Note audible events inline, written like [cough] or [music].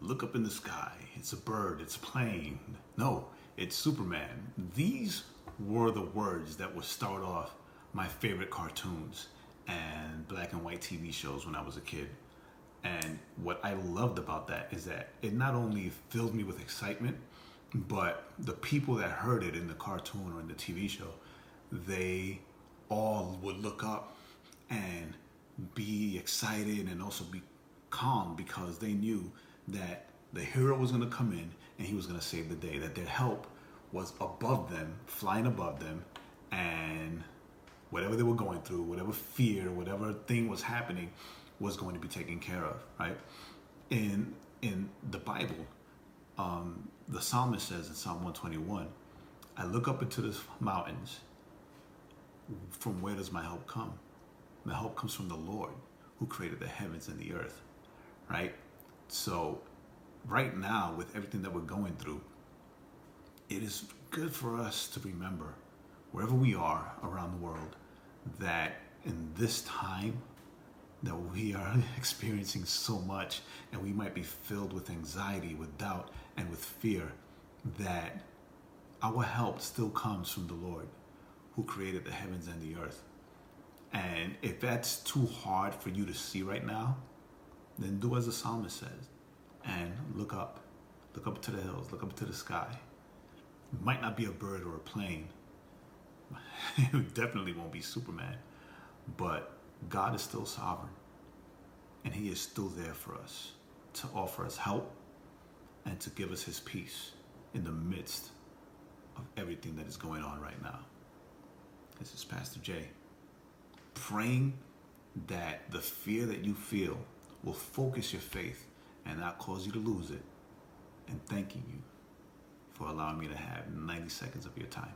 look up in the sky. It's a bird, it's a plane. No, it's Superman. These were the words that would start off my favorite cartoons and black and white TV shows when I was a kid. And what I loved about that is that it not only filled me with excitement, but the people that heard it in the cartoon or in the TV show, they all would look up and be excited and also be calm because they knew that the hero was going to come in and he was going to save the day, that their help was above them, flying above them, and whatever they were going through, whatever fear, whatever thing was happening, was going to be taken care of, right? In in the Bible, um, the psalmist says in Psalm 121, I look up into the mountains. From where does my help come? My help comes from the Lord who created the heavens and the earth, right? So, right now, with everything that we're going through, it is good for us to remember, wherever we are around the world, that in this time, that we are [laughs] experiencing so much and we might be filled with anxiety, with doubt, and with fear, that our help still comes from the Lord who created the heavens and the earth. And if that's too hard for you to see right now, then do as the psalmist says and look up. Look up to the hills, look up to the sky. It might not be a bird or a plane. [laughs] it definitely won't be Superman. But God is still sovereign. And He is still there for us to offer us help and to give us His peace in the midst of everything that is going on right now. This is Pastor Jay praying that the fear that you feel will focus your faith and not cause you to lose it, and thanking you for allowing me to have 90 seconds of your time.